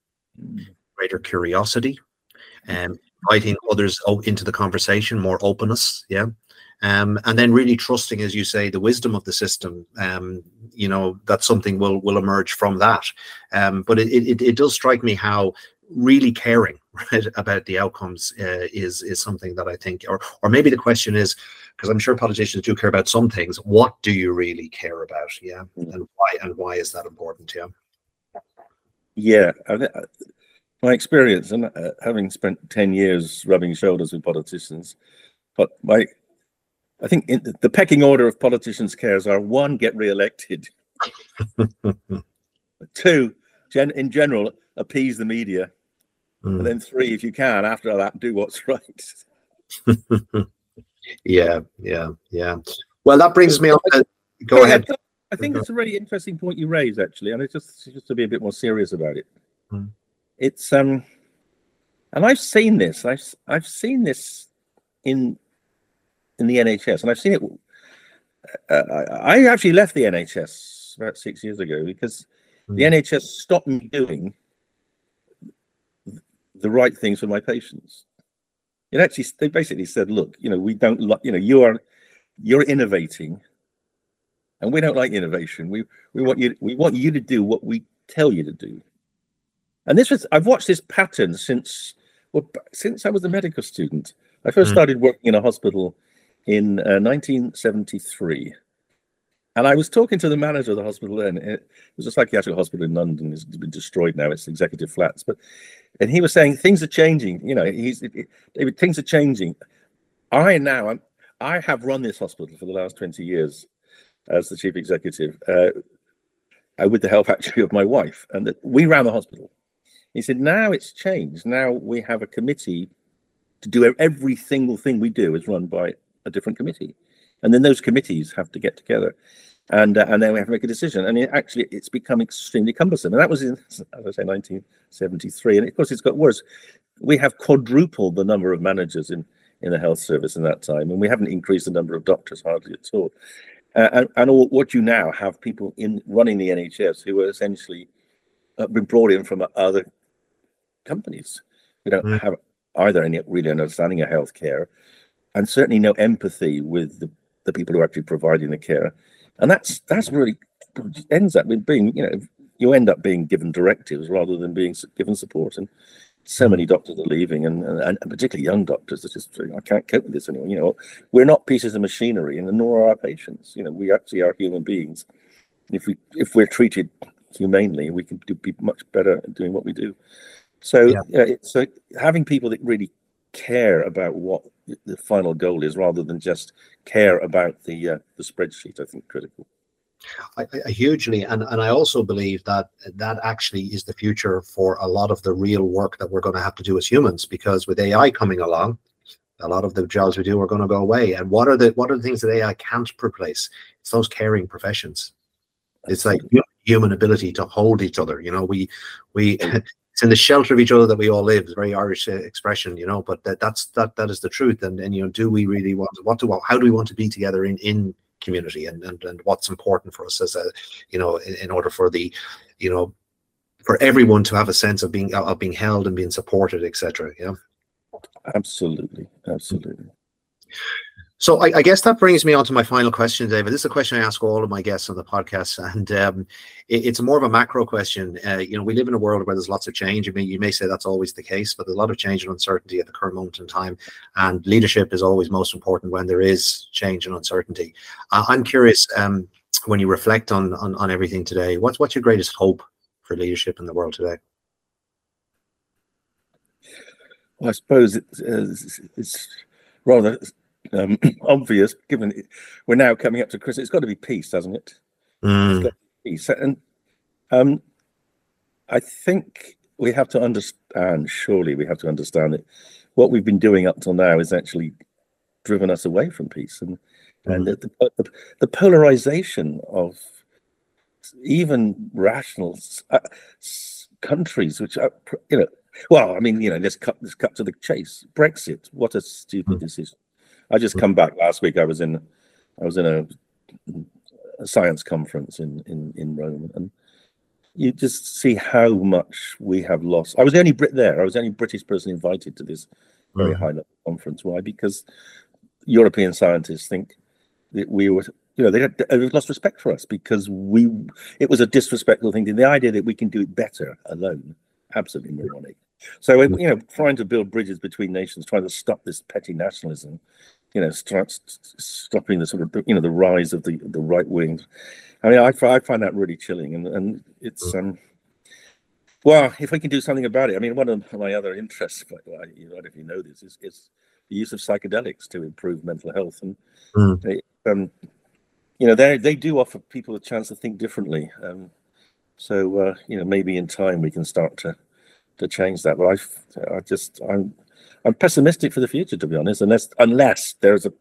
mm. greater curiosity, and um, inviting others into the conversation, more openness, yeah, um, and then really trusting, as you say, the wisdom of the system. Um, you know that something will will emerge from that. Um, but it, it it does strike me how really caring right, about the outcomes uh, is is something that I think, or or maybe the question is, because I'm sure politicians do care about some things. What do you really care about? Yeah, mm. and why and why is that important? Yeah. Yeah, my experience and uh, having spent 10 years rubbing shoulders with politicians but my i think the pecking order of politicians cares are one get re-elected two gen, in general appease the media mm. and then three if you can after that do what's right yeah yeah yeah well that brings me on to, go yeah, ahead i think it's a really interesting point you raise actually and it's just just to be a bit more serious about it mm it's um and I've seen this. I've I've seen this in in the NHS, and I've seen it. Uh, I actually left the NHS about six years ago because mm. the NHS stopped me doing the right things for my patients. It actually, they basically said, "Look, you know, we don't like, you know, you are you're innovating, and we don't like innovation. We we want you we want you to do what we tell you to do." And this was I've watched this pattern since well since I was a medical student. I first mm. started working in a hospital in uh, 1973. And I was talking to the manager of the hospital then. It was a psychiatric hospital in London. It's been destroyed now. It's executive flats. But and he was saying things are changing. You know, he's it, it, things are changing. I now I'm, I have run this hospital for the last 20 years as the chief executive, uh with the help actually of my wife, and that we ran the hospital. He said, now it's changed. Now we have a committee to do every single thing we do is run by a different committee. And then those committees have to get together and uh, and then we have to make a decision. And it actually, it's become extremely cumbersome. And that was in, as I say, 1973. And of course, it's got worse. We have quadrupled the number of managers in, in the health service in that time, and we haven't increased the number of doctors hardly at all. Uh, and and all, what you now have people in running the NHS who are essentially uh, been brought in from other companies. We don't mm. have either any really understanding of healthcare and certainly no empathy with the, the people who are actually providing the care. And that's that's really ends up with being, you know, you end up being given directives rather than being given support. And so many doctors are leaving, and, and, and particularly young doctors are just, I can't cope with this anymore. You know, we're not pieces of machinery, and nor are our patients. You know, we actually are human beings. If we if we're treated humanely, we can do, be much better at doing what we do. So yeah. yeah it's uh, having people that really care about what the final goal is, rather than just care about the uh, the spreadsheet. I think critical. I, I, hugely, and and I also believe that that actually is the future for a lot of the real work that we're going to have to do as humans. Because with AI coming along, a lot of the jobs we do are going to go away. And what are the what are the things that AI can't replace? It's those caring professions. It's like human ability to hold each other. You know, we we it's in the shelter of each other that we all live. It's a very Irish uh, expression, you know. But that, that's that that is the truth. And and you know, do we really want what do how do we want to be together in in community and and, and what's important for us as a you know in, in order for the you know for everyone to have a sense of being of being held and being supported, etc. Yeah. Absolutely, absolutely. So I, I, guess that brings me on to my final question, David. This is a question I ask all of my guests on the podcast, and um, it, it's more of a macro question. Uh, you know, we live in a world where there's lots of change. I mean, you may say that's always the case, but there's a lot of change and uncertainty at the current moment in time, and leadership is always most important when there is change and uncertainty. I'm curious, um, when you reflect on, on on everything today, what's what's your greatest hope for leadership in the world today? Well, I suppose it's, uh, it's rather um, obvious, given it, we're now coming up to Christmas. It's got to be peace, hasn't it? Mm. peace, and um, I think we have to understand. Surely, we have to understand that what we've been doing up till now has actually driven us away from peace, and mm. and the, the, the polarization of even rational uh, countries, which are, you know, well, I mean, you know, let's cut let's cut to the chase. Brexit, what a stupid mm. decision. I just come back last week. I was in, I was in a, a science conference in in in Rome, and you just see how much we have lost. I was the only Brit there. I was the only British person invited to this very mm. high level conference. Why? Because European scientists think that we were, you know, they had, they lost respect for us because we. It was a disrespectful thing. The idea that we can do it better alone, absolutely moronic. So you know, trying to build bridges between nations, trying to stop this petty nationalism, you know, start stopping the sort of you know the rise of the the right wing. I mean, I, I find that really chilling, and and it's mm. um. Well, if we can do something about it, I mean, one of my other interests, I don't know if you know this, is, is the use of psychedelics to improve mental health, and mm. um, you know, they they do offer people a chance to think differently. Um, so uh, you know, maybe in time we can start to to change that. But I, I just I'm I'm pessimistic for the future, to be honest, unless unless there's a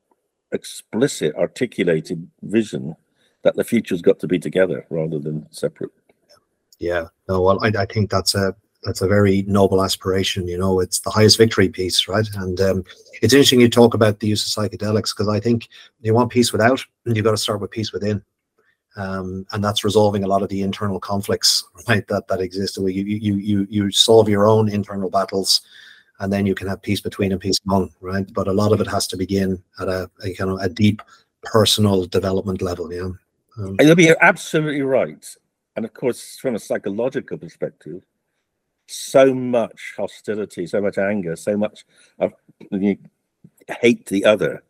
explicit, articulated vision that the future's got to be together rather than separate. Yeah, no, well, I, I think that's a that's a very noble aspiration. You know, it's the highest victory peace, right? And um, it's interesting you talk about the use of psychedelics because I think you want peace without, and you've got to start with peace within. Um, and that's resolving a lot of the internal conflicts, right? That that exist. You you you you solve your own internal battles, and then you can have peace between and peace among, right? But a lot of it has to begin at a, a kind of a deep personal development level. Yeah, um, you'll be absolutely right. And of course, from a psychological perspective, so much hostility, so much anger, so much of you hate the other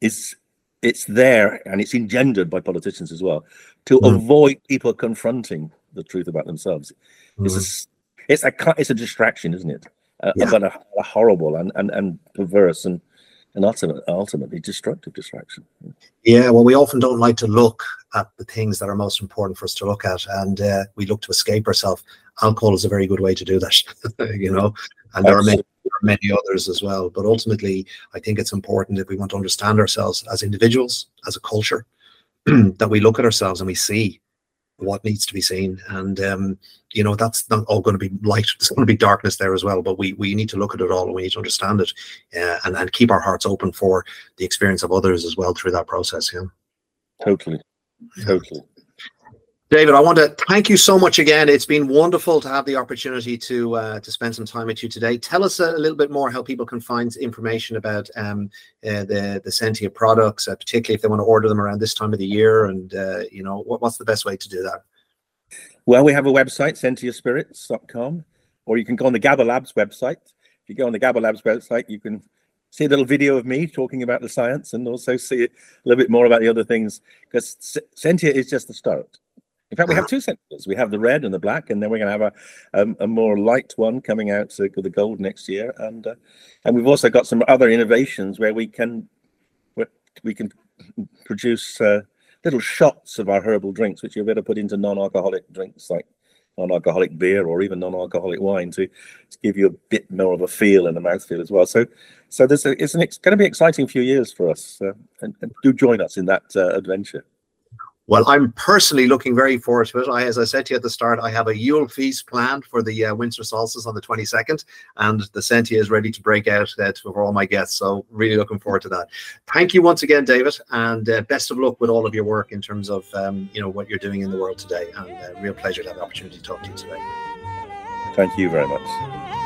is it's there and it's engendered by politicians as well to mm. avoid people confronting the truth about themselves. Mm. It's a it's a it's a distraction, isn't it? Uh, yeah. But a, a, horrible and, and, and perverse and and ultimate, ultimately destructive distraction. Yeah, well, we often don't like to look at the things that are most important for us to look at, and uh, we look to escape ourselves. Alcohol is a very good way to do that, you know, and there are, many, there are many others as well. But ultimately, I think it's important if we want to understand ourselves as individuals, as a culture, that we look at ourselves and we see what needs to be seen. And um, you know, that's not all going to be light. There's going to be darkness there as well. But we we need to look at it all and we need to understand it, uh, and and keep our hearts open for the experience of others as well through that process. Yeah. Totally. Totally. David, I want to thank you so much again. It's been wonderful to have the opportunity to uh, to spend some time with you today. Tell us a, a, little bit more how people can find information about um, uh, the the Sentia products, uh, particularly if they want to order them around this time of the year. And uh, you know, what, what's the best way to do that? Well, we have a website, sentiaspirits.com, or you can go on the GABA Labs website. If you go on the GABA Labs website, you can see a little video of me talking about the science and also see a little bit more about the other things because Sentia is just the start in fact, we have two Sentias. We have the red and the black, and then we're going to have a, um, a more light one coming out with the gold next year. And uh, and we've also got some other innovations where we can we can produce uh, little shots of our herbal drinks, which you're able to put into non-alcoholic drinks like non-alcoholic beer or even non-alcoholic wine to, to give you a bit more of a feel in the mouthfeel as well. So, so there's a, it's, an, it's going to be exciting few years for us, uh, and, and, do join us in that uh, adventure. Well, I'm personally looking very forward to it. I, as I said to you at the start, I have a Yule feast planned for the uh, winter solstice on the 22nd, and the Sentia is ready to break out uh, for all my guests. So, really looking forward to that. Thank you once again, David, and uh, best of luck with all of your work in terms of um, you know what you're doing in the world today. And uh, real pleasure to have the opportunity to talk to you today. Thank you very much.